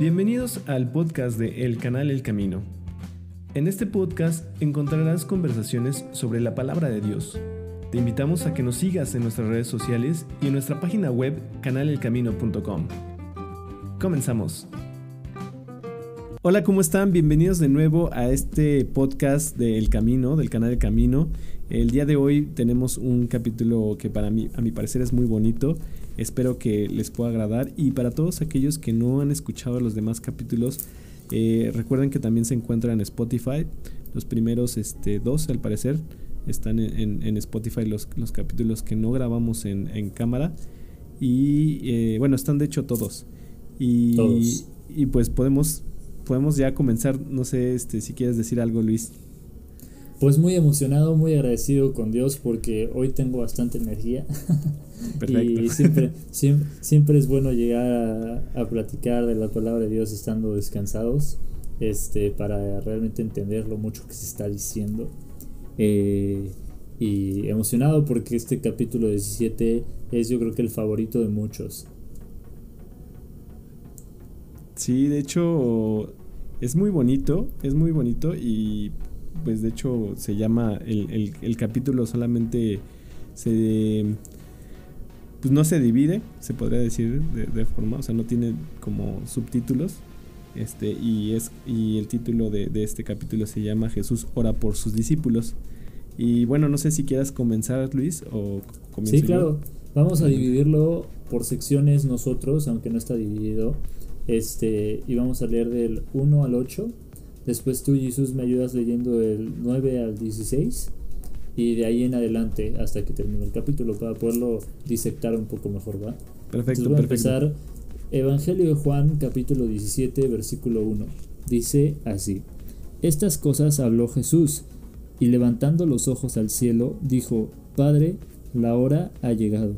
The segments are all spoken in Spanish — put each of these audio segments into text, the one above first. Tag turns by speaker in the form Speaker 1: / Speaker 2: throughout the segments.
Speaker 1: Bienvenidos al podcast de El Canal El Camino. En este podcast encontrarás conversaciones sobre la palabra de Dios. Te invitamos a que nos sigas en nuestras redes sociales y en nuestra página web canalelcamino.com. Comenzamos. Hola, ¿cómo están? Bienvenidos de nuevo a este podcast de El Camino, del canal El Camino. El día de hoy tenemos un capítulo que para mí, a mi parecer, es muy bonito. Espero que les pueda agradar. Y para todos aquellos que no han escuchado los demás capítulos, eh, recuerden que también se encuentran en Spotify. Los primeros este, dos, al parecer, están en, Spotify los, los, capítulos que no grabamos en, cámara. Y eh, bueno, están de hecho todos. Y, todos. y pues podemos podemos ya comenzar. No sé este, si quieres decir algo, Luis.
Speaker 2: Pues muy emocionado, muy agradecido con Dios porque hoy tengo bastante energía. Perfecto. y siempre, siempre, es bueno llegar a, platicar de la palabra de Dios estando descansados este, para realmente entender lo mucho que se está diciendo. Eh, y emocionado porque este capítulo 17 es yo creo que el favorito de muchos.
Speaker 1: Sí, de hecho es muy bonito, es muy bonito y pues de hecho se llama el, el, capítulo solamente se pues no se divide, se podría decir de, forma, o sea, no tiene como subtítulos. Este, y es y el título de, de, este capítulo se llama Jesús ora por sus discípulos. Y bueno, no sé si quieras comenzar, Luis, o
Speaker 2: Sí, claro. Vamos a dividirlo por secciones nosotros, aunque no está dividido. Este, y vamos a leer del 1 al 8. Después tú, Jesús, me ayudas leyendo del 9 al 16. Y de ahí en adelante hasta que termine el capítulo para poderlo disectar un poco mejor, ¿va? Perfecto, voy a empezar. Evangelio de Juan, capítulo 17, versículo 1. Dice así: Estas cosas habló Jesús, y levantando los ojos al cielo, dijo: Padre, la hora ha llegado.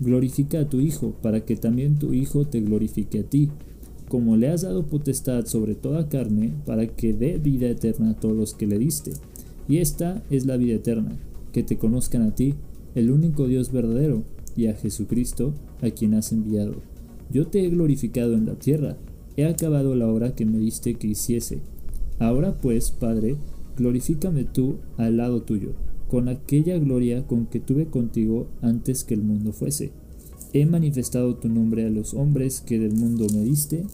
Speaker 2: Glorifica a tu Hijo, para que también tu Hijo te glorifique a ti como le has dado potestad sobre toda carne, para que dé vida eterna a todos los que le diste. Y esta es la vida eterna, que te conozcan a ti, el único Dios verdadero, y a Jesucristo, a quien has enviado. Yo te he glorificado en la tierra, he acabado la obra que me diste que hiciese. Ahora pues, Padre, glorifícame tú al lado tuyo, con aquella gloria con que tuve contigo antes que el mundo fuese He manifestado tu nombre a los hombres que del mundo me diste,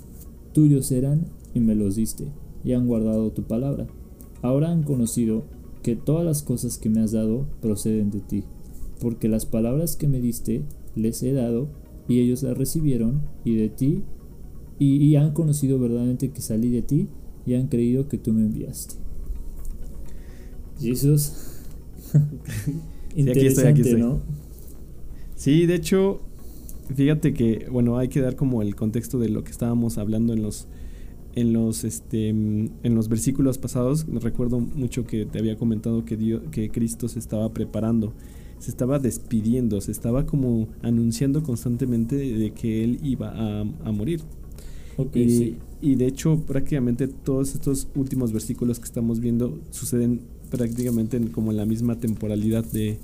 Speaker 2: tuyos eran y me los diste, y han guardado tu palabra. Ahora han conocido que todas las cosas que me has dado proceden de ti, porque las palabras que me diste les he dado, y ellos las recibieron, y de ti, y, han conocido verdaderamente que salí de ti, y han creído que tú me enviaste. Jesús.
Speaker 1: Interesante, ¿no? Sí, de hecho, Fíjate que, bueno, hay que dar como el contexto de lo que estábamos hablando en los en los este en los versículos pasados. Recuerdo mucho que te había comentado que Dios, que Cristo se estaba preparando, se estaba despidiendo, se estaba como anunciando constantemente de que él iba a, morir. y, y de hecho, prácticamente todos estos últimos versículos que estamos viendo suceden prácticamente como en la misma temporalidad de,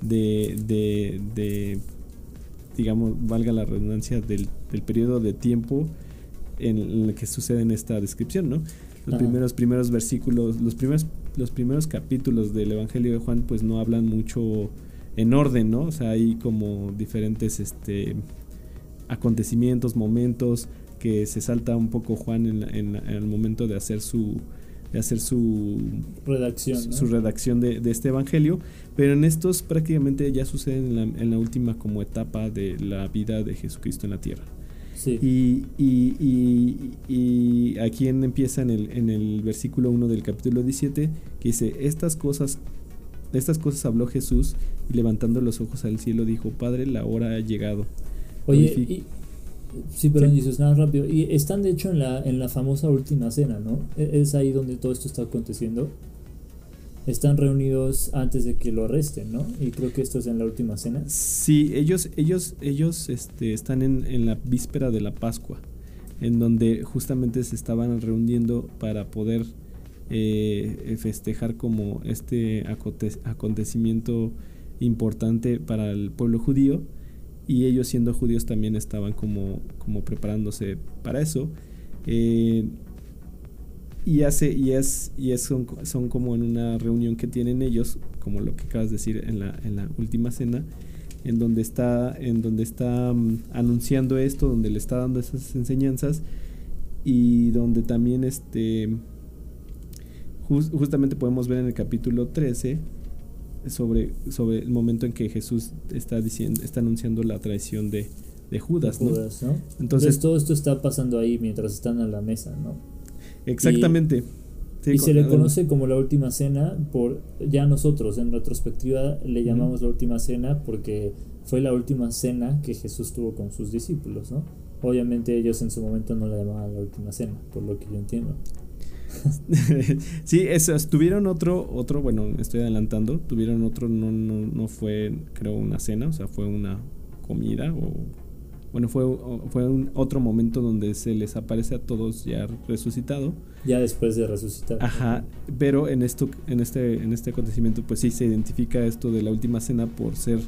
Speaker 1: de, de, de digamos, valga la redundancia, del, del periodo de tiempo en el que sucede en esta descripción, ¿no? Los primeros, primeros versículos, los primeros, los primeros capítulos del Evangelio de Juan, pues no hablan mucho en orden, ¿no? O sea, hay como diferentes este, acontecimientos, momentos que se salta un poco Juan en, en el momento de hacer su, de hacer su
Speaker 2: redacción,
Speaker 1: su, redacción de, este evangelio, pero en estos prácticamente ya suceden en la, última como etapa de la vida de Jesucristo en la tierra. Y, y, aquí empieza en el, en el versículo 1 del capítulo 17, que dice, estas cosas, estas cosas habló Jesús y levantando los ojos al cielo dijo, Padre, la hora ha llegado.
Speaker 2: Oye, Sí, pero Jesús, nada rápido. Y están de hecho en la, en la famosa última cena, ¿no? E, es ahí donde todo esto está aconteciendo. Están reunidos antes de que lo arresten, ¿no? Y creo que esto es en la última cena.
Speaker 1: Sí, ellos, ellos, ellos este, están en, en la víspera de la Pascua, en donde justamente se estaban reuniendo para poder eh, festejar como este acontecimiento importante para el pueblo judío y ellos siendo judíos también estaban como, como preparándose para eso. Eh, y hace, y es, y es son, son, como en una reunión que tienen ellos, como lo que acabas de decir en la, en la última cena, en donde está, en donde está mm, anunciando esto, donde le está dando esas enseñanzas, y donde también este justamente podemos ver en el capítulo 13 sobre, sobre el momento en que Jesús está diciendo, está anunciando la traición de, de Judas, ¿no?
Speaker 2: Entonces, todo esto está pasando ahí mientras están a la mesa, ¿no?
Speaker 1: Exactamente.
Speaker 2: Y, se le conoce como la última cena por ya nosotros en retrospectiva le llamamos la última cena porque fue la última cena que Jesús tuvo con sus discípulos, ¿no? Obviamente ellos en su momento no la llamaban la última cena, por lo que yo entiendo.
Speaker 1: sí, eso, tuvieron otro, otro, bueno, estoy adelantando, tuvieron otro, no, no, no fue, creo, una cena, o sea, fue una comida o bueno, fue, fue un otro momento donde se les aparece a todos ya resucitado.
Speaker 2: Ya después de resucitar.
Speaker 1: Ajá, pero en esto, en este, en este acontecimiento, pues sí se identifica esto de la última cena por ser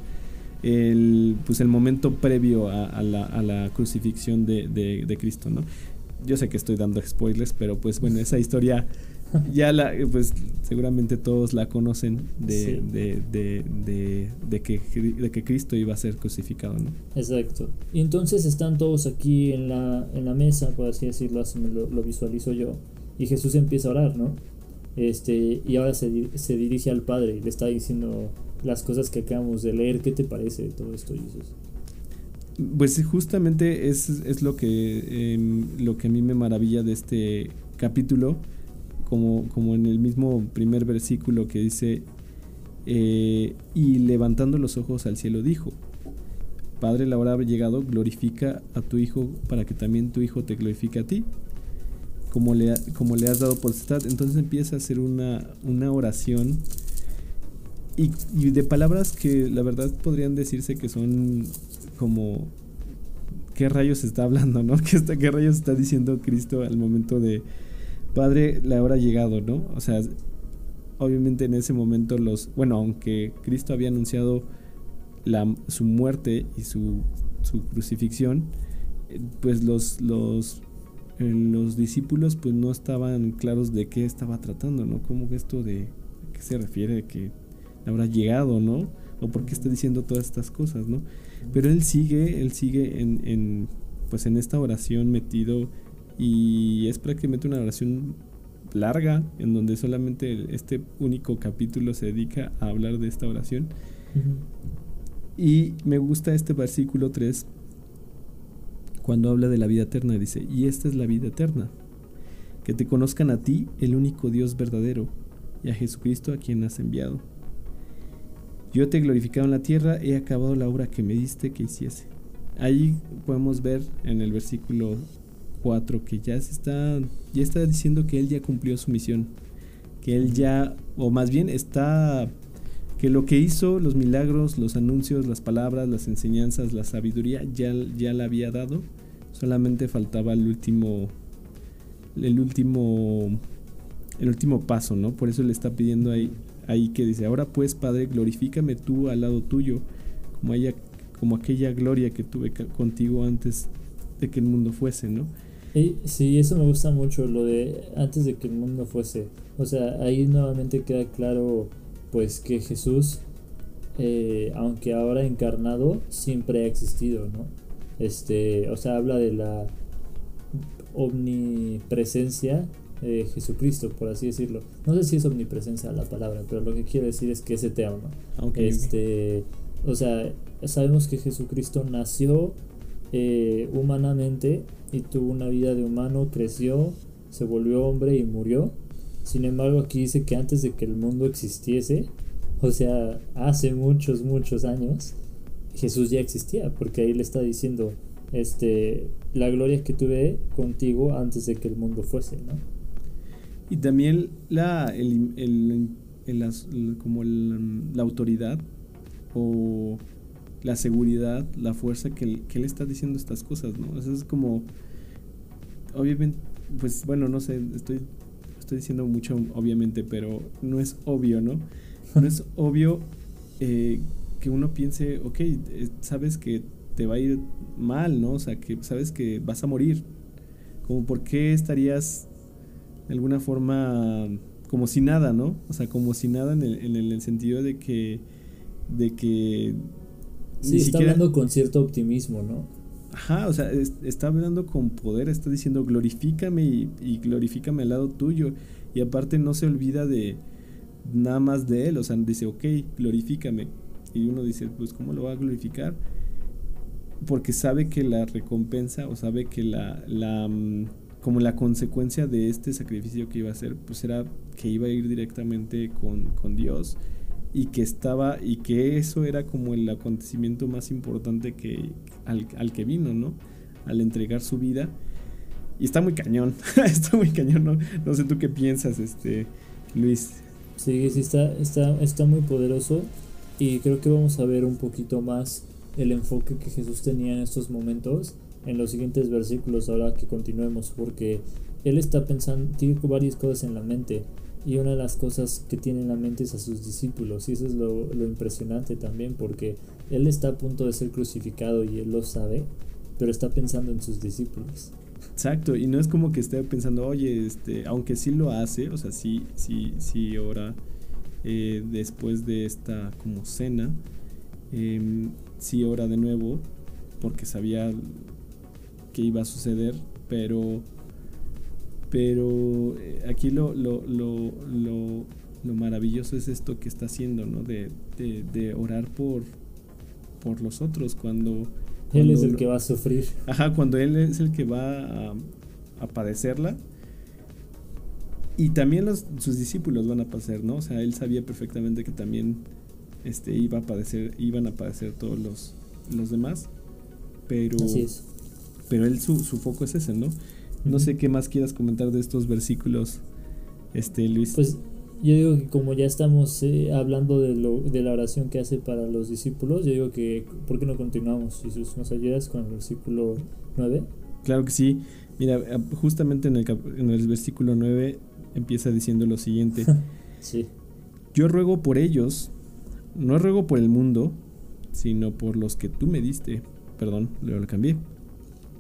Speaker 1: el, pues el momento previo a, la, a la, crucifixión de, de, de Cristo, ¿no? Yo sé que estoy dando spoilers, pero pues bueno, esa historia ya la, pues seguramente todos la conocen de, de, que, de que Cristo iba a ser crucificado, ¿no?
Speaker 2: Exacto. Y entonces están todos aquí en la, en la mesa, por así decirlo, así lo, visualizo yo, y Jesús empieza a orar, ¿no? Este, y ahora se, se dirige al Padre y le está diciendo las cosas que acabamos de leer. ¿Qué te parece de todo esto, Jesús?
Speaker 1: Pues justamente es, es lo, que, em, lo que a mí me maravilla de este capítulo, como, como en el mismo primer versículo que dice, eh, y levantando los ojos al cielo dijo, Padre, la hora ha llegado, glorifica a tu Hijo para que también tu Hijo te glorifique a ti, como le, como le has dado potestad. Entonces empieza a hacer una, una oración y, de palabras que la verdad podrían decirse que son como qué rayos está hablando, ¿no? ¿Qué, está, qué rayos está diciendo Cristo al momento de Padre, la hora ha llegado, ¿no? O sea, obviamente en ese momento los, bueno, aunque Cristo había anunciado su muerte y su, crucifixión, pues los, los, eh, los discípulos pues no estaban claros de qué estaba tratando, ¿no? ¿Cómo que esto de qué se refiere que la hora ha llegado, ¿no? O por qué está diciendo todas estas cosas, ¿no? Pero él sigue, él sigue en, en pues en esta oración metido y es prácticamente una oración larga en donde solamente este único capítulo se dedica a hablar de esta oración. Y me gusta este versículo 3 cuando habla de la vida eterna. Dice, y esta es la vida eterna, que te conozcan a ti, el único Dios verdadero, y a Jesucristo a quien has enviado. Yo te he glorificado en la tierra, he acabado la obra que me diste que hiciese. Ahí podemos ver en el versículo 4 que ya se está ya está diciendo que él ya cumplió su misión, que él ya o más bien está que lo que hizo, los milagros, los anuncios, las palabras, las enseñanzas, la sabiduría ya ya la había dado, solamente faltaba el último el último el último paso, ¿no? Por eso le está pidiendo ahí ahí que dice, "Ahora pues, Padre, glorifícame tú al lado tuyo, como como aquella gloria que tuve contigo antes de que el mundo fuese, ¿no?"
Speaker 2: sí, eso me gusta mucho, lo de antes de que el mundo fuese. O sea, ahí nuevamente queda claro pues que Jesús, eh, aunque ahora encarnado, siempre ha existido, ¿no? Este, o sea, habla de la omnipresencia de Jesucristo, por así decirlo. No sé si es omnipresencia la palabra, pero lo que quiero decir es que es eterno. este, o sea, sabemos que Jesucristo nació eh, humanamente y tuvo una vida de humano, creció, se volvió hombre y murió. Sin embargo, aquí dice que antes de que el mundo existiese, o sea, hace muchos, muchos años, Jesús ya existía, porque ahí le está diciendo, este, la gloria que tuve contigo antes de que el mundo fuese, ¿no?
Speaker 1: Y también la, el, el, como la autoridad o la seguridad, la fuerza que, que él está diciendo estas cosas, ¿no? Eso es como, obviamente, pues bueno, no sé, estoy, estoy diciendo mucho, obviamente, pero no es obvio, ¿no? No es obvio eh, que uno piense, ok, eh, sabes que te va a ir mal, ¿no? O sea, que sabes que vas a morir. como por qué estarías de alguna forma como si nada, ¿no? O sea, como si nada en el, en el sentido de que de que
Speaker 2: sí está hablando con cierto optimismo, ¿no?
Speaker 1: Ajá, o sea, está hablando con poder, está diciendo glorifícame y, y glorifícame al lado tuyo. Y aparte no se olvida de nada más de él, o sea, dice, ok, glorifícame. Y uno dice, pues, ¿cómo lo va a glorificar? Porque sabe que la recompensa, o sabe que la, la mm, como la consecuencia de este sacrificio que iba a hacer, pues era que iba a ir directamente con, con Dios y que estaba y que eso era como el acontecimiento más importante que al, al que vino, ¿no? Al entregar su vida. Y está muy cañón, está muy cañón, ¿no? No sé tú qué piensas, este, Luis.
Speaker 2: Sí, sí, está, está, está muy poderoso y creo que vamos a ver un poquito más el enfoque que Jesús tenía en estos momentos en los siguientes versículos ahora que continuemos porque él está pensando, tiene varias cosas en la mente y una de las cosas que tiene en la mente es a sus discípulos y eso es lo, lo impresionante también porque él está a punto de ser crucificado y él lo sabe, pero está pensando en sus discípulos.
Speaker 1: Exacto, y no es como que esté pensando, oye, este, aunque sí lo hace, o sea, sí, sí, sí ora eh, después de esta como cena, eh, sí ora de nuevo, porque sabía que iba a suceder, pero, pero eh, aquí lo, lo, lo, lo, lo maravilloso es esto que está haciendo, ¿no? De, de, de orar por, por los otros cuando
Speaker 2: él es el que va a sufrir.
Speaker 1: Ajá, cuando él es el que va a, a padecerla. Y también los, sus discípulos van a padecer, ¿no? O sea, él sabía perfectamente que también este, iba a padecer, iban a padecer todos los, los demás. Pero,
Speaker 2: Así es.
Speaker 1: Pero él su, su foco es ese, ¿no? No sé qué más quieras comentar de estos versículos, este Luis.
Speaker 2: Pues yo digo que como ya estamos eh, hablando de, lo, de la oración que hace para los discípulos, yo digo que, ¿por qué no continuamos? Jesús, ¿nos ayudas con el versículo 9?
Speaker 1: Claro que sí. Mira, justamente en el, en el versículo 9 empieza diciendo lo siguiente.
Speaker 2: sí.
Speaker 1: Yo ruego por ellos, no ruego por el mundo, sino por los que tú me diste. Perdón, lo cambié.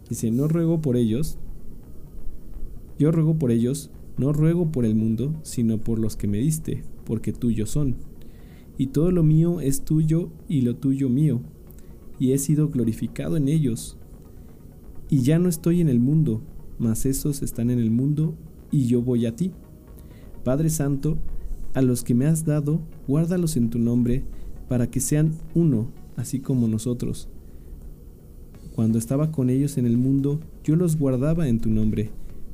Speaker 1: Dice, no ruego por ellos, yo ruego por ellos, no ruego por el mundo, sino por los que me diste, porque tuyos son. Y todo lo mío es tuyo y lo tuyo mío, y he sido glorificado en ellos. Y ya no estoy en el mundo, mas esos están en el mundo, y yo voy a ti. Padre Santo, a los que me has dado, guárdalos en tu nombre, para que sean uno, así como nosotros. Cuando estaba con ellos en el mundo, yo los guardaba en tu nombre.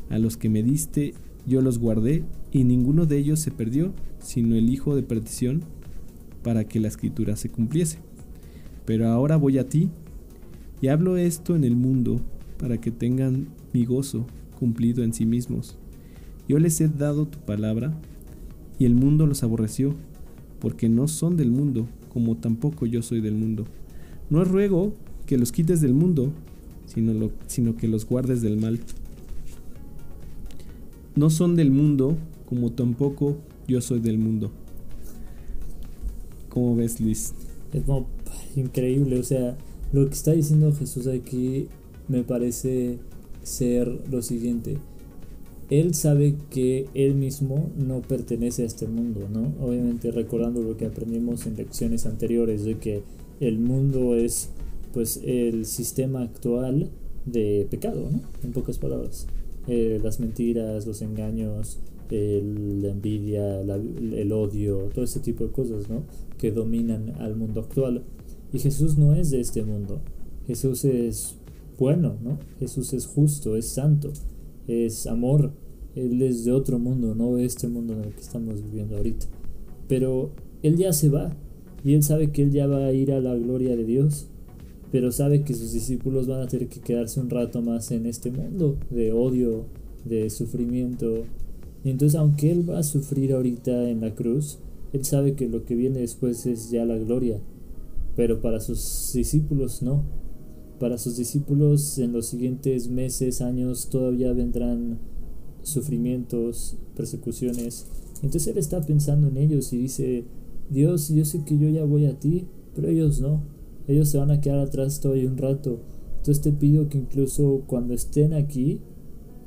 Speaker 1: A los que me diste, yo los guardé y ninguno de ellos se perdió, sino el hijo de perdición, para que la escritura se cumpliese. Pero ahora voy a ti, y hablo esto en el mundo, para que tengan mi gozo cumplido en sí mismos. Yo les he dado tu palabra, y el mundo los aborreció, porque no son del mundo, como tampoco yo soy del mundo. No ruego que los quites del mundo, sino, lo, sino que los guardes del mal no son del mundo, como tampoco yo soy del mundo. ¿Cómo ves, Luis?
Speaker 2: Es increíble, o sea, lo que está diciendo Jesús aquí me parece ser lo siguiente. Él sabe que él mismo no pertenece a este mundo, ¿no? Obviamente recordando lo que aprendimos en lecciones anteriores de que el mundo es pues el sistema actual de pecado, ¿no? En pocas palabras. Eh, las mentiras, los engaños, el, la envidia, la, el odio, todo ese tipo de cosas, ¿no? Que dominan al mundo actual. Y Jesús no es de este mundo. Jesús es bueno, ¿no? Jesús es justo, es santo, es amor. Él es de otro mundo, no de este mundo en el que estamos viviendo ahorita. Pero Él ya se va y Él sabe que Él ya va a ir a la gloria de Dios pero sabe que sus discípulos van a tener que quedarse un rato más en este mundo de odio, de sufrimiento. Y entonces aunque Él va a sufrir ahorita en la cruz, Él sabe que lo que viene después es ya la gloria. Pero para sus discípulos no. Para sus discípulos en los siguientes meses, años, todavía vendrán sufrimientos, persecuciones. Entonces Él está pensando en ellos y dice, Dios, yo sé que yo ya voy a ti, pero ellos no ellos se van a quedar atrás todavía un rato. Entonces te pido que incluso cuando estén aquí,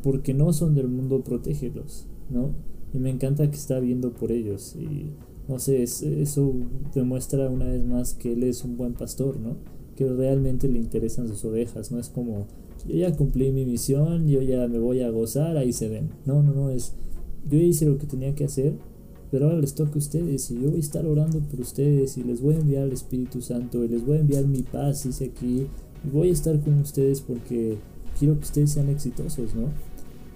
Speaker 2: porque no son del mundo, protégelos, ¿no? Y me encanta que está viendo por ellos y no sé, eso demuestra una vez más que él es un buen pastor, ¿no? Que realmente le interesan sus ovejas, no es como yo ya cumplí mi misión, yo ya me voy a gozar, ahí se ven. No, no, no, es yo hice lo que tenía que hacer, pero ahora les toca a ustedes y yo voy a estar orando por ustedes y les voy a enviar el Espíritu Santo y les voy a enviar mi paz, dice aquí, y voy a estar con ustedes porque quiero que ustedes sean exitosos, ¿no?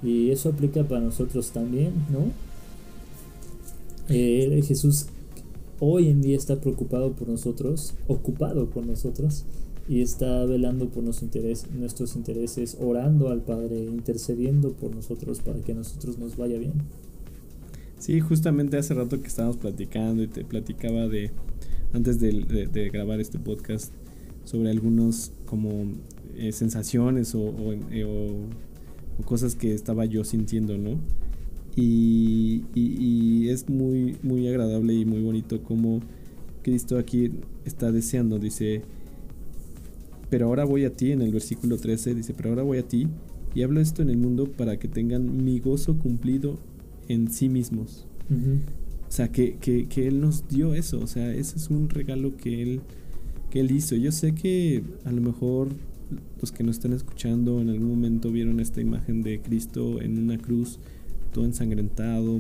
Speaker 2: Y eso aplica para nosotros también, ¿no? Eh, Jesús hoy en día está preocupado por nosotros, ocupado por nosotros, y está velando por nuestros intereses, orando al Padre, intercediendo por nosotros para que a nosotros nos vaya bien.
Speaker 1: Sí, justamente hace rato que estábamos platicando y te platicaba de, antes de, grabar este podcast, sobre algunos como eh, sensaciones o, eh, o, cosas que estaba yo sintiendo, ¿no? Y, y, es muy, muy agradable y muy bonito como Cristo aquí está deseando, dice, pero ahora voy a ti, en el versículo 13 dice, pero ahora voy a ti y hablo esto en el mundo para que tengan mi gozo cumplido en sí mismos. O sea, que, que, que, Él nos dio eso, o sea, ese es un regalo que Él, que él hizo. Yo sé que a lo mejor los que nos están escuchando en algún momento vieron esta imagen de Cristo en una cruz, todo ensangrentado,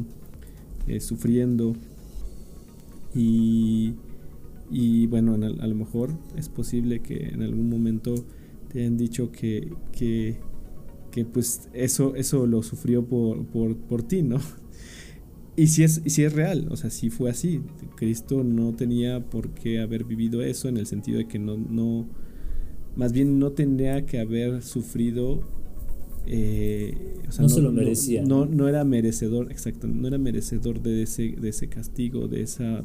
Speaker 1: eh, sufriendo. Y y bueno, a lo mejor es posible que en algún momento te hayan dicho que, que, que pues eso, eso lo sufrió por, por, por ti, ¿no? Y si, es, si es real, o sea, si fue así. Cristo no tenía por qué haber vivido eso en el sentido de que no, no más bien no tendría que haber sufrido. Eh, o sea,
Speaker 2: no, se lo merecía.
Speaker 1: No, no, era merecedor, exacto, no era merecedor de ese, de ese castigo, de esa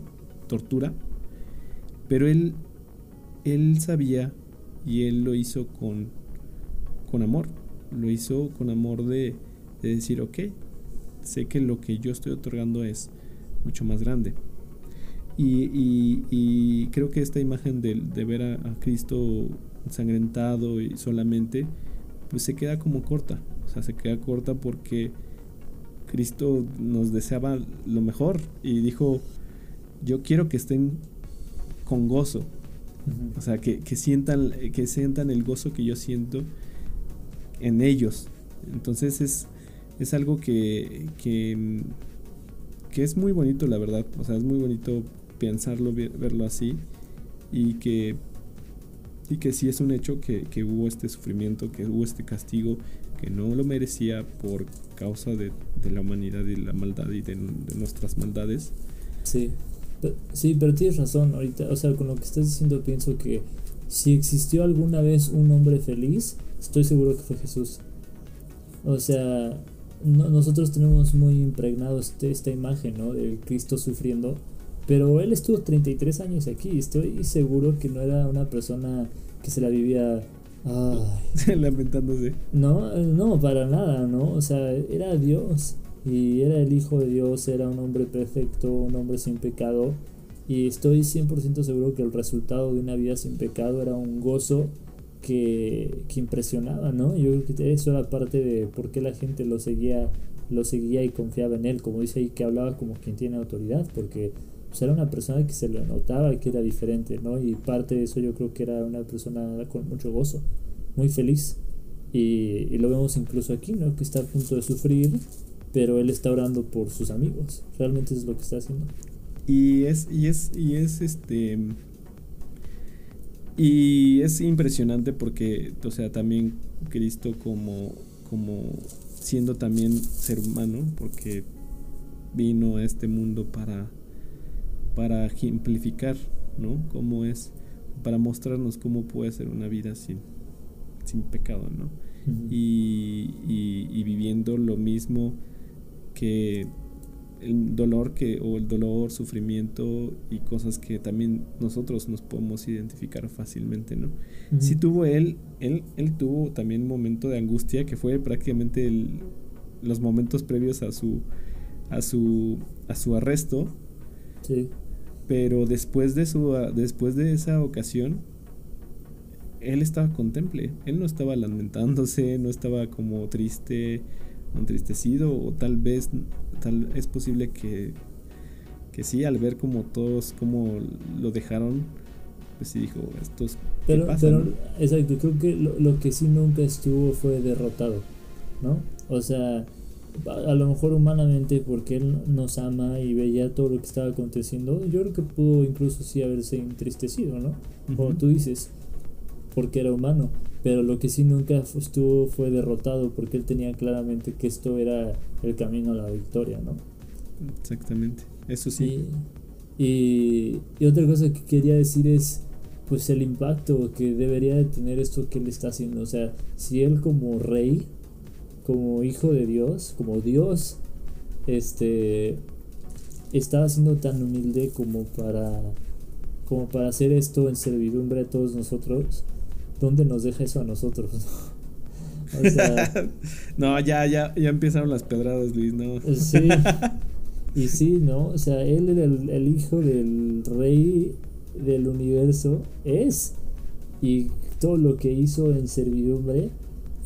Speaker 1: tortura. Pero él, él sabía y él lo hizo con, con amor. Lo hizo con amor de, decir, ok, sé que lo que yo estoy otorgando es mucho más grande. Y, creo que esta imagen de, ver a, Cristo ensangrentado y solamente, pues se queda como corta. O sea, se queda corta porque Cristo nos deseaba lo mejor y dijo, yo quiero que estén con gozo. O sea, que, sientan, que sientan el gozo que yo siento en ellos. Entonces es, es algo que, que, es muy bonito, la verdad. O sea, es muy bonito pensarlo, verlo así. Y que, y que sí es un hecho que, hubo este sufrimiento, que hubo este castigo, que no lo merecía por causa de, la humanidad y la maldad y de, de nuestras maldades.
Speaker 2: Sí. Sí, pero tienes razón ahorita, o sea, con lo que estás diciendo pienso que si existió alguna vez un hombre feliz, estoy seguro que fue Jesús. O sea, nosotros tenemos muy impregnado este, esta imagen, ¿no? De Cristo sufriendo, pero él estuvo 33 años aquí, estoy seguro que no era una persona que se la vivía...
Speaker 1: Lamentándose.
Speaker 2: No, no, para nada, ¿no? O sea, era Dios y era el Hijo de Dios, era un hombre perfecto, un hombre sin pecado y estoy 100% seguro que el resultado de una vida sin pecado era un gozo que, que, impresionaba, ¿no? Yo creo que eso era parte de por qué la gente lo seguía, lo seguía y confiaba en él, como dice ahí que hablaba como quien tiene autoridad, porque pues, era una persona que se lo notaba que era diferente, ¿no? Y parte de eso yo creo que era una persona con mucho gozo, muy feliz. Y, y lo vemos incluso aquí, ¿no? Que está a punto de sufrir, pero él está orando por sus amigos. Realmente es lo que está haciendo.
Speaker 1: Y es, y es, y es este. Y es impresionante porque, o sea, también Cristo como, como siendo también ser humano, porque vino a este mundo para, para ejemplificar, ¿no? Cómo es, para mostrarnos cómo puede ser una vida sin, sin pecado, ¿no? y, y, viviendo lo mismo que el dolor que o el dolor, sufrimiento y cosas que también nosotros nos podemos identificar fácilmente, ¿no? Si tuvo él, él, él tuvo también un momento de angustia que fue prácticamente los momentos previos a su a su a su arresto.
Speaker 2: Sí.
Speaker 1: Pero después de su después de esa ocasión él estaba contemple, él no estaba lamentándose, no estaba como triste, entristecido, o tal vez, tal, es posible que, que sí, al ver como todos, como lo dejaron, pues sí dijo, estos...
Speaker 2: Pero, pero exacto, creo que lo, lo que sí nunca estuvo fue derrotado, ¿no? O sea, a lo mejor humanamente porque él nos ama y veía todo lo que estaba aconteciendo, yo creo que pudo incluso sí haberse entristecido, ¿no? Como tú dices, porque era humano, pero lo que sí nunca estuvo fue derrotado porque él tenía claramente que esto era el camino a la victoria, ¿no?
Speaker 1: Exactamente, eso sí.
Speaker 2: Y, y, otra cosa que quería decir es pues el impacto que debería de tener esto que él está haciendo, o sea, si él como rey como hijo de Dios, como Dios, este estaba siendo tan humilde como para como para hacer esto en servidumbre a todos nosotros, ¿dónde nos deja eso a nosotros?
Speaker 1: o sea, no, ya, ya, ya empezaron las pedradas, Luis, no.
Speaker 2: sí. Y sí, ¿no? O sea, él era el, el hijo del rey del universo, es. Y todo lo que hizo en servidumbre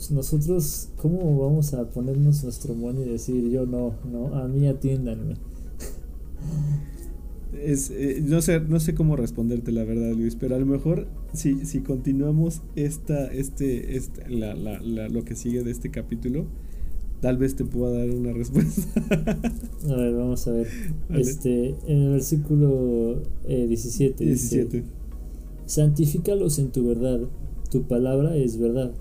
Speaker 2: pues, nosotros, ¿cómo vamos a ponernos nuestro mono y decir yo no, no, a mí atiéndanme?
Speaker 1: Es, eh, no sé no sé cómo responderte la verdad Luis pero a lo mejor si, si continuamos esta este, este la, la, lo que sigue de este capítulo tal vez te pueda dar una respuesta.
Speaker 2: A ver vamos a ver. Este en el versículo 17 17 dice, santifícalos en tu verdad tu palabra es verdad.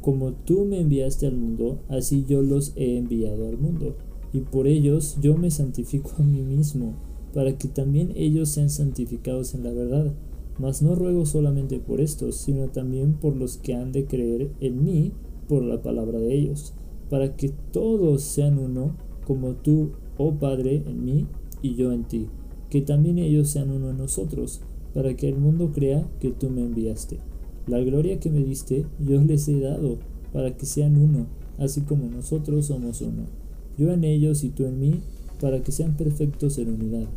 Speaker 2: Como tú me enviaste al mundo, así yo los he enviado al mundo, y por ellos yo me santifico a mí mismo, para que también ellos sean santificados en la verdad. Mas no ruego solamente por estos, sino también por los que han de creer en mí por la palabra de ellos, para que todos sean uno, como tú, oh Padre, en mí y yo en ti, que también ellos sean uno en nosotros, para que el mundo crea que tú me enviaste. La gloria que me diste yo les he dado, para que sean uno, así como nosotros somos uno. Yo en ellos y tú en mí, para que sean perfectos en unidad,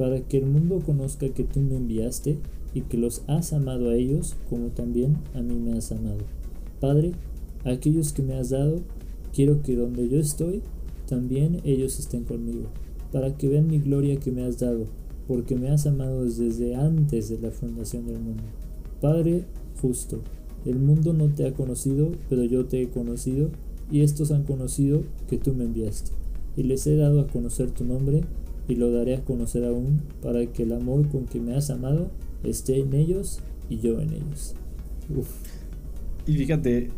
Speaker 2: para que el mundo conozca que tú me enviaste y que los has amado a ellos como también a mí me has amado. Padre, a aquellos que me has dado, quiero que donde yo estoy, también ellos estén conmigo, para que vean mi gloria que me has dado, porque me has amado desde antes de la fundación del mundo. Padre, justo. El mundo no te ha conocido, pero yo te he conocido, y estos han conocido que tú me enviaste. Y les he dado a conocer tu nombre, y lo daré a conocer aún, para que el amor con que me has amado esté en ellos y yo en ellos.
Speaker 1: Y fíjate,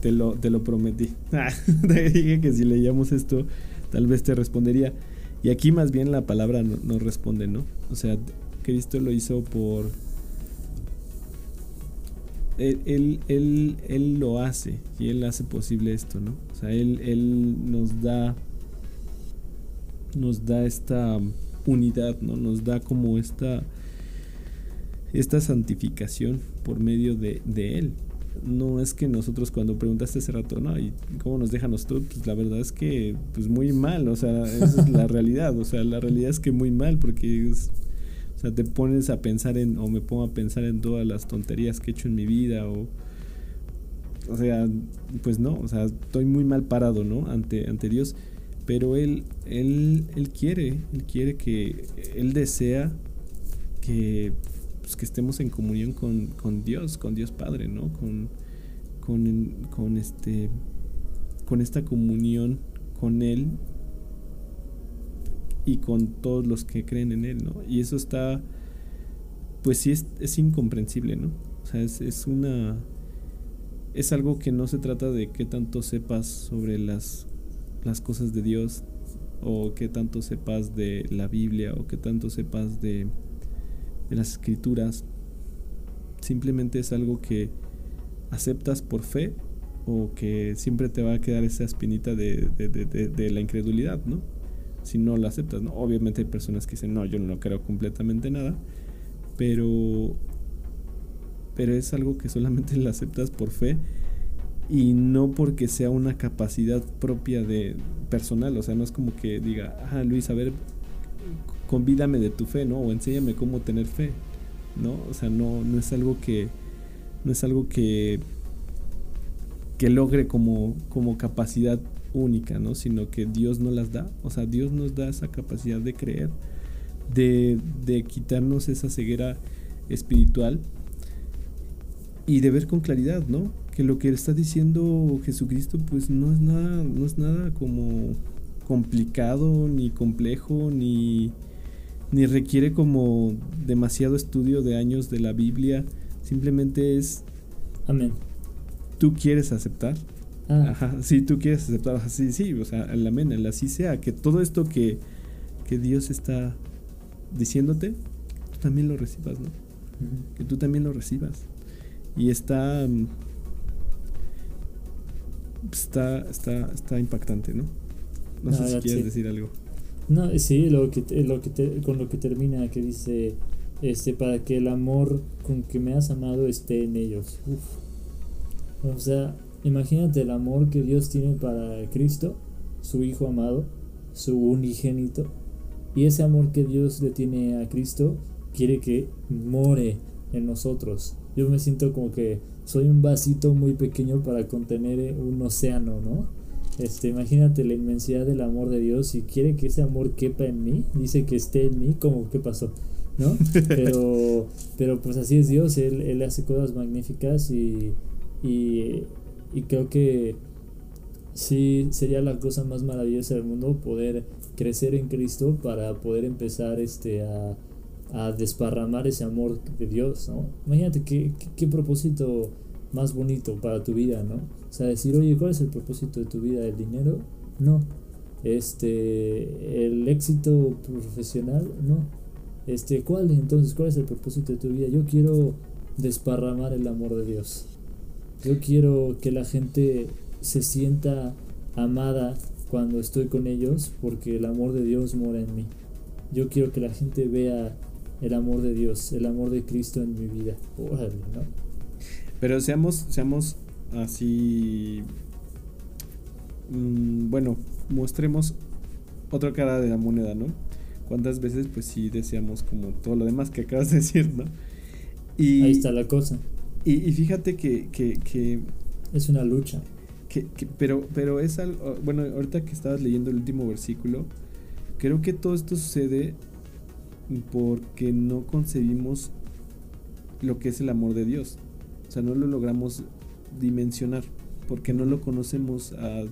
Speaker 1: te lo, te lo prometí. te dije que si leíamos esto, tal vez te respondería. Y aquí más bien la palabra no, no responde, ¿no? O sea, Cristo lo hizo por él, él, él, lo hace y él hace posible esto, ¿no? O sea, él, él nos da nos da esta unidad, ¿no? Nos da como esta esta santificación por medio de, él. No es que nosotros cuando preguntaste hace rato, no, ¿y cómo nos dejan nosotros? Pues la verdad es que pues muy mal, o sea, esa es la realidad, o sea, la realidad es que muy mal porque es, o sea, te pones a pensar en, o me pongo a pensar en todas las tonterías que he hecho en mi vida, o, o sea, pues no, o sea, estoy muy mal parado, ¿no? Ante, ante Dios, pero él, él, él quiere, Él quiere que, Él desea que, pues, que estemos en comunión con, con, Dios, con Dios Padre, ¿no? Con, con, con, este, con esta comunión con Él y con todos los que creen en Él, ¿no? Y eso está, pues sí, es, es incomprensible, ¿no? O sea, es, es, una... Es algo que no se trata de qué tanto sepas sobre las, las cosas de Dios o qué tanto sepas de la Biblia o qué tanto sepas de, de las escrituras. Simplemente es algo que aceptas por fe o que siempre te va a quedar esa espinita de, de, la incredulidad, ¿no? si no lo aceptas, ¿no? Obviamente hay personas que dicen, no, yo no creo completamente nada, pero, pero es algo que solamente lo aceptas por fe y no porque sea una capacidad propia de personal, o sea, no es como que diga, ah, Luis, a ver, convídame de tu fe, ¿no? O enséñame cómo tener fe, ¿no? O sea, no, no es algo que, no es algo que, que logre como, como capacidad única, ¿no? Sino que Dios no las da. O sea, Dios nos da esa capacidad de creer, de, de quitarnos esa ceguera espiritual y de ver con claridad, ¿no? Que lo que está diciendo Jesucristo pues no es nada, no es nada como complicado, ni complejo, ni, ni requiere como demasiado estudio de años de la Biblia. Simplemente es...
Speaker 2: Amén.
Speaker 1: Tú quieres aceptar.
Speaker 2: Ah,
Speaker 1: Ajá, sí, tú quieres aceptar. Así, sí, o sea, el amén, el así sea. Que todo esto que, que Dios está diciéndote, tú también lo recibas, ¿no? Que tú también lo recibas. Y está... Está, está, está impactante, ¿no? No
Speaker 2: La
Speaker 1: sé si quieres
Speaker 2: sí.
Speaker 1: decir algo.
Speaker 2: No, sí, lo que, te- lo que te- con lo que termina, que dice, este, para que el amor con que me has amado esté en ellos. Uf. O sea, imagínate el amor que Dios tiene para Cristo, su Hijo amado, su unigénito, y ese amor que Dios le tiene a Cristo quiere que more en nosotros. Yo me siento como que soy un vasito muy pequeño para contener un océano, ¿no? Este, imagínate la inmensidad del amor de Dios y quiere que ese amor quepa en mí, dice que esté en mí, como qué pasó, ¿no? Pero, pero pues así es Dios, Él, él hace cosas magníficas y, y, y creo que sí sería la cosa más maravillosa del mundo poder crecer en Cristo para poder empezar este a, a desparramar ese amor de Dios, ¿no? Imagínate qué, qué, propósito más bonito para tu vida, ¿no? O sea, decir, oye, ¿cuál es el propósito de tu vida? ¿El dinero? No. Este, el éxito profesional? No. Este, ¿cuál entonces? ¿Cuál es el propósito de tu vida? Yo quiero desparramar el amor de Dios. Yo quiero que la gente se sienta amada cuando estoy con ellos porque el amor de Dios mora en mí. Yo quiero que la gente vea el amor de Dios, el amor de Cristo en mi vida. Órale, ¿no?
Speaker 1: Pero seamos, seamos así. mm, bueno, mostremos otra cara de la moneda, ¿no? ¿Cuántas veces, pues sí, deseamos como todo lo demás que acabas de decir, ¿no? Y,
Speaker 2: Ahí está la cosa.
Speaker 1: y, y fíjate que, que, que,
Speaker 2: Es una lucha.
Speaker 1: que- que- pero, pero es algo. Bueno, ahorita que estabas leyendo el último versículo, creo que todo esto sucede porque no concebimos lo que es el amor de Dios. O sea, no lo logramos dimensionar porque no lo conocemos a,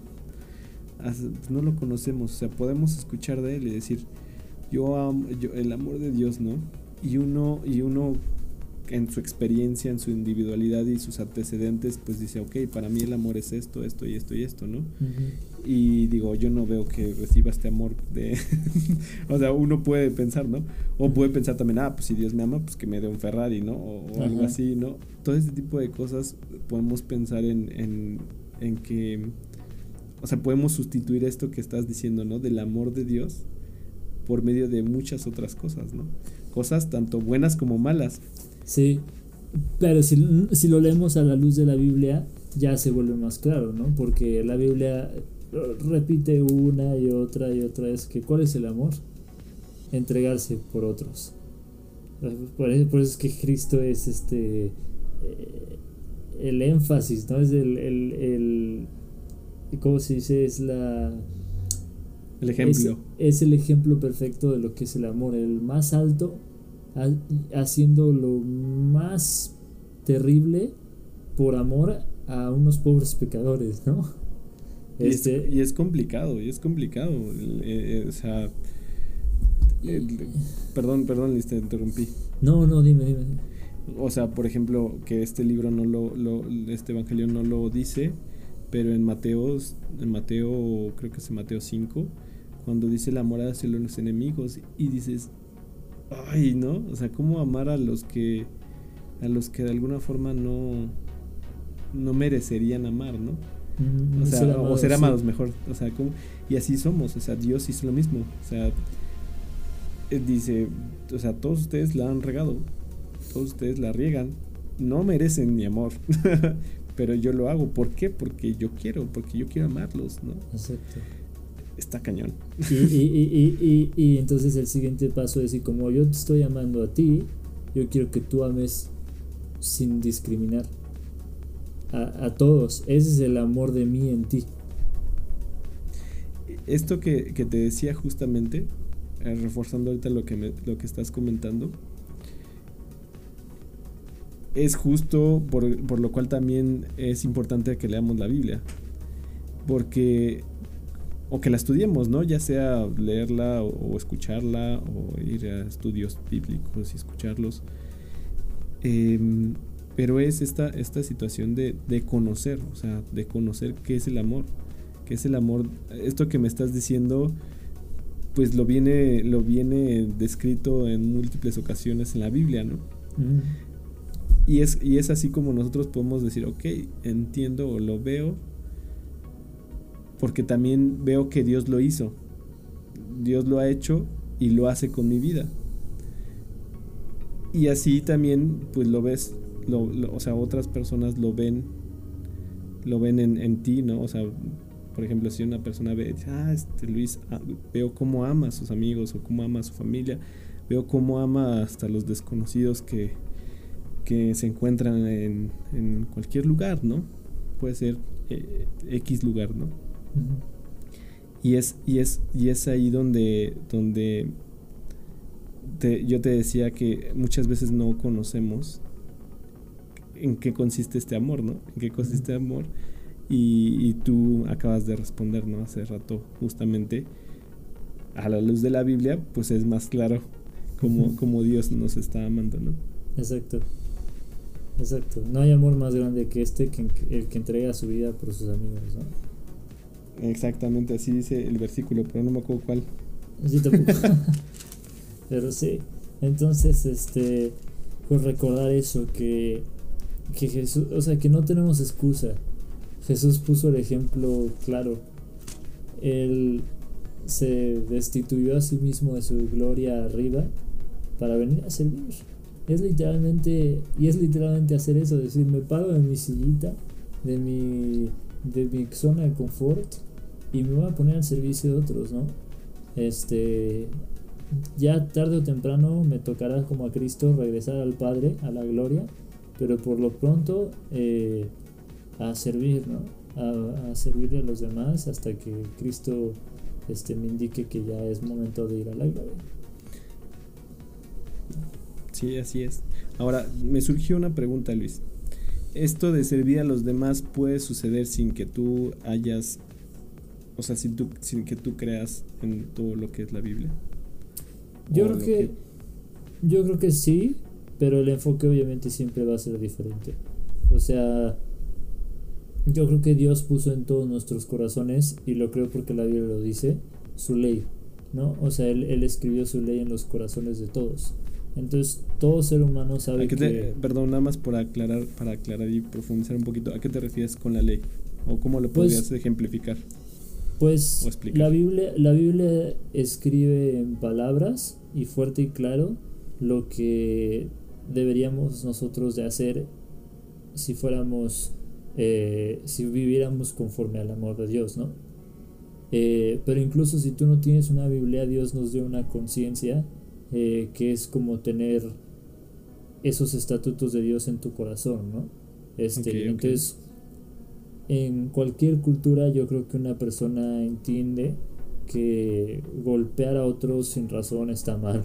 Speaker 1: no lo conocemos, o sea, podemos escuchar de él y decir, yo amo yo, el amor de Dios, ¿no? Y uno y uno en su experiencia, en su individualidad y sus antecedentes, pues dice, ok, para mí el amor es esto, esto y esto y esto, ¿no? Y digo, yo no veo que reciba este amor de... o sea, uno puede pensar, ¿no? O puede pensar también, ah, pues si Dios me ama, pues que me dé un Ferrari, ¿no? O, o algo así, ¿no? Todo este tipo de cosas podemos pensar en, en, en que... O sea, podemos sustituir esto que estás diciendo, ¿no? Del amor de Dios por medio de muchas otras cosas, ¿no? Cosas tanto buenas como malas.
Speaker 2: Sí, pero si, si lo leemos a la luz de la Biblia, ya se vuelve más claro, ¿no? Porque la Biblia eh, repite una y otra y otra vez que ¿cuál es el amor? Entregarse por otros. Por eso, por eso es que Cristo es este eh, el énfasis, ¿no? Es el, el, el ¿cómo se dice? Es la
Speaker 1: El ejemplo.
Speaker 2: es, es el ejemplo perfecto de lo que es el amor, el más alto, haciendo lo más terrible por amor a unos pobres pecadores, ¿no?
Speaker 1: Y, es,
Speaker 2: Este,
Speaker 1: y es complicado, y es complicado. eh, eh, o sea, el- perdón, perdón, Liz, te interrumpí.
Speaker 2: no, no, dime, dime.
Speaker 1: O sea, por ejemplo, que este libro no lo, lo- este evangelio no lo dice, pero en Mateo, en Mateo, creo que es en Mateo 5, cuando dice el amor hacia los enemigos y dices, ay, ¿no? O sea, ¿cómo amar a los que a los que de alguna forma no no merecerían amar, ¿no?
Speaker 2: Mm,
Speaker 1: O sea,
Speaker 2: ser
Speaker 1: o ser
Speaker 2: sí.
Speaker 1: amados mejor. O sea, ¿cómo? Y así somos. O sea, Dios hizo lo mismo. O sea, dice, o sea, todos ustedes la han regado. Todos ustedes la riegan. No merecen mi amor. Pero yo lo hago. ¿Por qué? Porque yo quiero. Porque yo quiero amarlos, ¿no?
Speaker 2: Exacto.
Speaker 1: Está cañón.
Speaker 2: Y, y, y, y, entonces el siguiente paso es, y como yo te estoy amando a ti, yo quiero que tú ames sin discriminar. a, todos. Ese es el amor de mí en ti.
Speaker 1: Esto que, te decía justamente, eh, reforzando ahorita lo que, lo que estás comentando, es justo por, por, lo cual también es importante que leamos la Biblia. Porque, o que la estudiemos, ¿no? Ya sea leerla o, escucharla o ir a estudios bíblicos y escucharlos. Em, pero es esta, esta situación de, de, conocer, o sea, de conocer qué es el amor. ¿Qué es el amor? Esto que me estás diciendo, pues lo viene, lo viene descrito en múltiples ocasiones en la Biblia, ¿no? Y es, y es así como nosotros podemos decir, ok, entiendo o lo veo, porque también veo que Dios lo hizo. Dios lo ha hecho y lo hace con mi vida. Y así también, pues lo ves, o sea, otras personas lo ven, lo ven en, ti, ¿no? O sea, por ejemplo, si una persona ve, ah, este Luis, ah, veo cómo ama a sus amigos o cómo ama a su familia, veo cómo ama hasta los desconocidos que, que se encuentran en, en cualquier lugar, ¿no? Puede ser eh, X lugar, ¿no? Y es, y es, y es ahí donde, donde yo te decía que muchas veces no conocemos en qué consiste este amor, ¿no? En qué consiste el amor. Y, y, tú acabas de responder, ¿no? Hace rato, justamente, a la luz de la Biblia, pues es más claro cómo, cómo Dios nos está amando, ¿no?
Speaker 2: Exacto. Exacto. No hay amor más grande que este, que el que entrega su vida por sus amigos, ¿no?
Speaker 1: Exactamente, así dice el versículo, pero no me acuerdo cuál.
Speaker 2: Pero sí. Entonces, este, pues recordar eso, que, que Jesús, o sea, que no tenemos excusa. Jesús puso el ejemplo claro. Él se destituyó a sí mismo de su gloria arriba para venir a servir. Es literalmente, y es literalmente hacer eso, decir, me paro de mi sillita, de mi, de mi zona de confort y me voy a poner al servicio de otros, ¿no? Este, ya tarde o temprano me tocará como a Cristo regresar al Padre, a la gloria, pero por lo pronto eh, a servir, ¿no? A, a servir a los demás hasta que Cristo este, me indique que ya es momento de ir a la.
Speaker 1: Sí, así es. Ahora, me surgió una pregunta, Luis. ¿Esto de servir a los demás puede suceder sin que tú hayas, o sea, sin, tú, sin que tú creas en todo lo que es la Biblia?
Speaker 2: Yo creo que, yo creo que sí, pero el enfoque obviamente siempre va a ser diferente. O sea, yo creo que Dios puso en todos nuestros corazones, y lo creo porque la Biblia lo dice, su ley, ¿no? O sea, Él, él escribió su ley en los corazones de todos. Entonces, todo ser humano sabe
Speaker 1: que... perdón, nada más por aclarar, para aclarar y profundizar un poquito, ¿a qué te refieres con la ley? ¿O cómo lo pues, podrías ejemplificar?
Speaker 2: Pues la Biblia, la Biblia escribe en palabras y fuerte y claro lo que deberíamos nosotros de hacer si fuéramos, eh, si viviéramos conforme al amor de Dios, ¿no? Eh, pero incluso si tú no tienes una Biblia, Dios nos dio una conciencia eh, que es como tener esos estatutos de Dios en tu corazón, ¿no? Este, entonces, en cualquier cultura yo creo que una persona entiende que golpear a otros sin razón está mal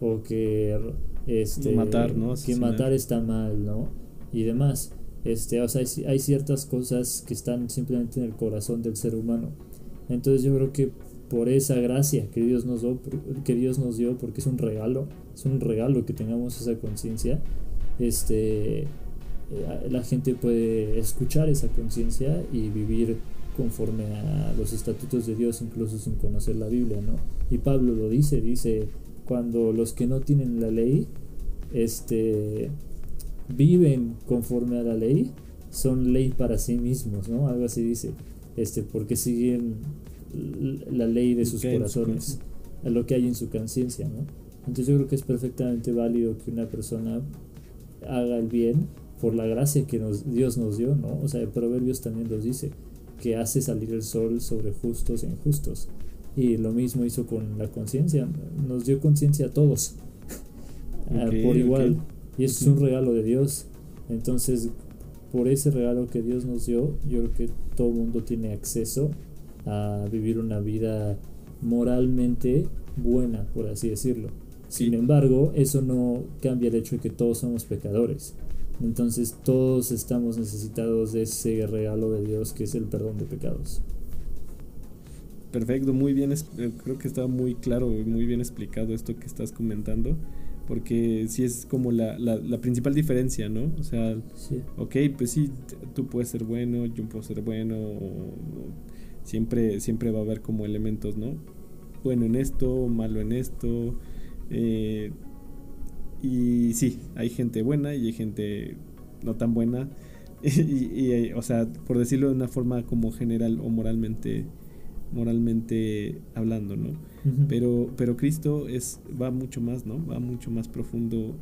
Speaker 2: o que este
Speaker 1: matar, ¿no?
Speaker 2: que matar está mal, ¿no? Y demás. Este, o sea, hay, hay ciertas cosas que están simplemente en el corazón del ser humano. Entonces yo creo que por esa gracia que Dios nos dio, que Dios nos dio porque es un regalo, es un regalo que tengamos esa conciencia. Este, eh, la gente puede escuchar esa conciencia y vivir conforme a los estatutos de Dios, incluso sin conocer la Biblia, ¿no? Y Pablo lo dice, dice, cuando los que no tienen la ley, este, viven conforme a la ley, son ley para sí mismos, ¿no? Algo así dice, este, porque siguen la ley de sus corazones, a lo que hay en su conciencia, ¿no? Entonces yo creo que es perfectamente válido que una persona haga el bien por la gracia que nos, Dios nos dio, ¿no? O sea, el Proverbios también nos dice que hace salir el sol sobre justos e injustos. Y lo mismo hizo con la conciencia, nos dio conciencia a todos, por igual. Y eso es un regalo de Dios. Entonces, por ese regalo que Dios nos dio, yo creo que todo el mundo tiene acceso a vivir una vida moralmente buena, por así decirlo. Sin embargo, eso no cambia el hecho de que todos somos pecadores. Entonces todos estamos necesitados de ese regalo de Dios que es el perdón de pecados.
Speaker 1: Perfecto, muy bien, eh, creo que está muy claro, muy bien explicado esto que estás comentando, porque sí es como la, la, principal diferencia, ¿no? O sea, ok, pues sí, tú puedes ser bueno, yo puedo ser bueno, siempre, siempre va a haber como elementos, ¿no? Bueno en esto, malo en esto, eh, y sí, hay gente buena y hay gente no tan buena, y, o sea, por decirlo de una forma como general o moralmente moralmente hablando, ¿no? pero, pero Cristo es, va mucho más, ¿no? Va mucho más profundo.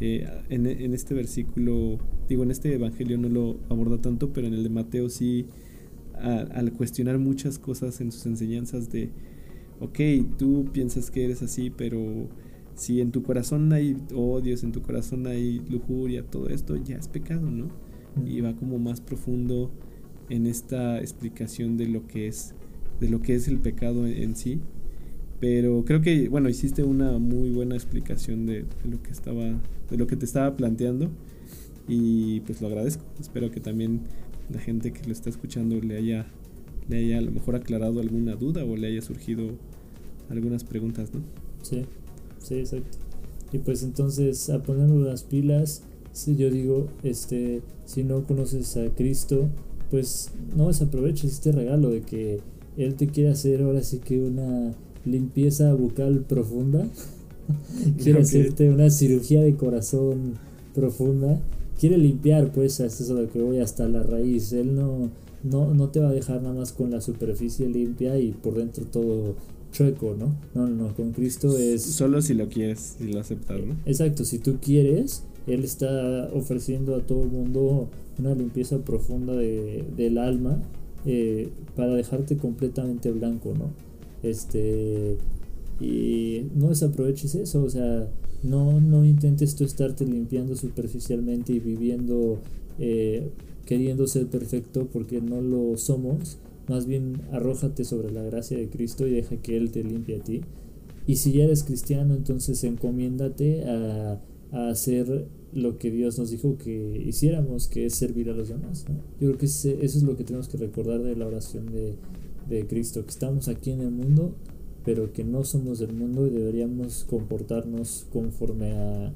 Speaker 1: Eh, en, este versículo, digo, en este evangelio no lo aborda tanto, pero en el de Mateo sí, al cuestionar muchas cosas en sus enseñanzas de, ok, tú piensas que eres así, pero si en tu corazón hay odios, en tu corazón hay lujuria, todo esto ya es pecado, ¿no? Y va como más profundo en esta explicación de lo que es de lo que es el pecado en, sí. Pero creo que, bueno, hiciste una muy buena explicación de, lo que estaba, de lo que te estaba planteando. Y pues lo agradezco. Espero que también la gente que lo está escuchando le haya, le haya a lo mejor aclarado alguna duda o le haya surgido algunas preguntas, ¿no?
Speaker 2: Sí, sí, exacto. Y pues entonces a ponernos las pilas, si yo digo, este, si no conoces a Cristo, pues no desaproveches este regalo de que él te quiere hacer ahora sí que una limpieza bucal profunda. quiere hacerte una cirugía de corazón profunda. Quiere limpiar, pues, es eso de que voy hasta la raíz. Él no, no, no te va a dejar nada más con la superficie limpia y por dentro todo chueco, ¿no? No, no, no, con Cristo es...
Speaker 1: Solo si lo quieres, y lo aceptas, ¿no?
Speaker 2: Exacto, si tú quieres, Él está ofreciendo a todo el mundo una limpieza profunda de, del alma eh, para dejarte completamente blanco, ¿no? Este, y no desaproveches eso, o sea, no, no intentes tú estarte limpiando superficialmente y viviendo eh, queriendo ser perfecto porque no lo somos, más bien arrójate sobre la gracia de Cristo y deja que Él te limpie a ti. Y si ya eres cristiano, entonces encomiéndate a, a hacer lo que Dios nos dijo que hiciéramos, que es servir a los demás. Yo creo que eso es lo que tenemos que recordar de la oración de, de Cristo, que estamos aquí en el mundo, pero que no somos del mundo y deberíamos comportarnos conforme a,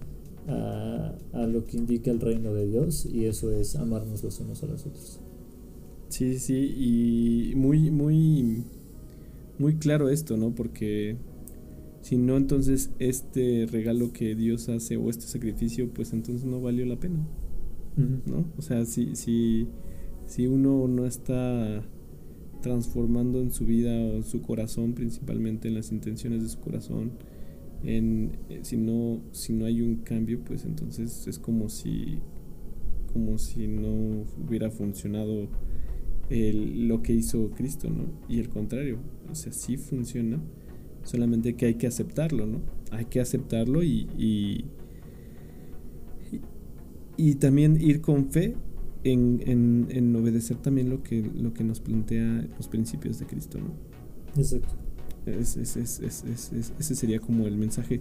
Speaker 2: a, lo que indica el reino de Dios y eso es amarnos los unos a los otros.
Speaker 1: Sí, sí, y muy, muy, muy claro esto, ¿no? Porque si no, entonces este regalo que Dios hace o este sacrificio, pues entonces no valió la pena. ¿No? O sea, si, si, si uno no está transformando en su vida o su corazón, principalmente en las intenciones de su corazón, en, eh, si, no, si no hay un cambio, pues entonces es como si, como si no hubiera funcionado el, lo que hizo Cristo, ¿no? Y el contrario, o sea, sí funciona solamente que hay que aceptarlo, ¿no? Hay que aceptarlo y, y, y también ir con fe en, en, en, obedecer también lo que, lo que nos plantea los principios de Cristo, ¿no?
Speaker 2: Exacto.
Speaker 1: ese sería como el mensaje.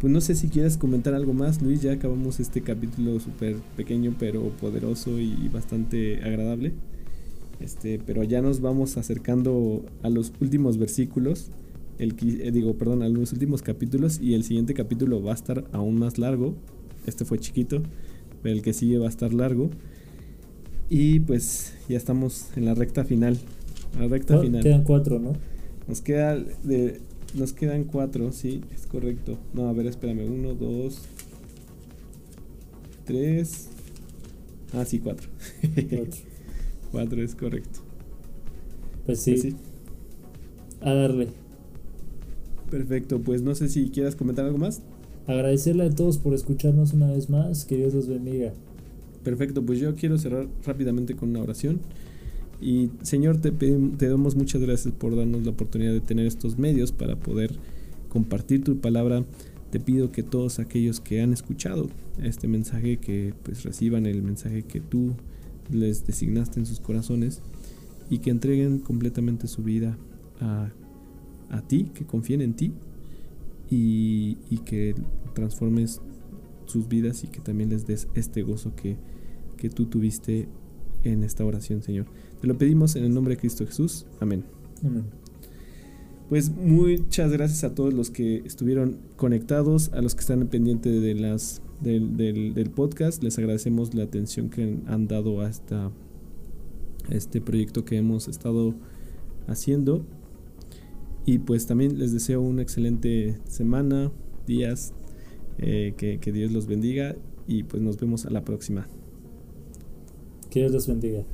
Speaker 1: Pues no sé si quieres comentar algo más, Luis. Ya acabamos este capítulo súper pequeño, pero poderoso y bastante agradable. Este, pero ya nos vamos acercando a los últimos versículos el, eh, digo, perdón, a los últimos capítulos y el siguiente capítulo va a estar aún más largo. Este fue chiquito, pero el que sigue va a estar largo. Y pues ya estamos en la recta final. La recta final.
Speaker 2: Quedan cuatro, ¿no?
Speaker 1: Nos queda de, nos quedan cuatro, sí, es correcto. No, a ver, espérame. Uno, dos, tres. Ah, sí, cuatro. Cuatro, cuatro es correcto.
Speaker 2: Pues sí. A darle.
Speaker 1: Perfecto, pues no sé si quieras comentar algo más.
Speaker 2: Agradecerle a todos por escucharnos una vez más, que Dios los bendiga.
Speaker 1: Perfecto, pues yo quiero cerrar rápidamente con una oración. Y Señor, te, te damos muchas gracias por darnos la oportunidad de tener estos medios para poder compartir tu palabra. Te pido que todos aquellos que han escuchado este mensaje, que pues reciban el mensaje que tú les designaste en sus corazones y que entreguen completamente su vida a, a ti, que confíen en ti y, y, que transformes sus vidas y que también les des este gozo que, que tú tuviste en esta oración, Señor. Te lo pedimos en el nombre de Cristo Jesús. Amén.
Speaker 2: Amén.
Speaker 1: Pues muchas gracias a todos los que estuvieron conectados, a los que están pendientes de las, del, del, del, podcast. Les agradecemos la atención que han dado a, esta, este proyecto que hemos estado haciendo. Y pues también les deseo una excelente semana, días, eh, que, que Dios los bendiga y pues nos vemos a la próxima.
Speaker 2: Que Dios los bendiga.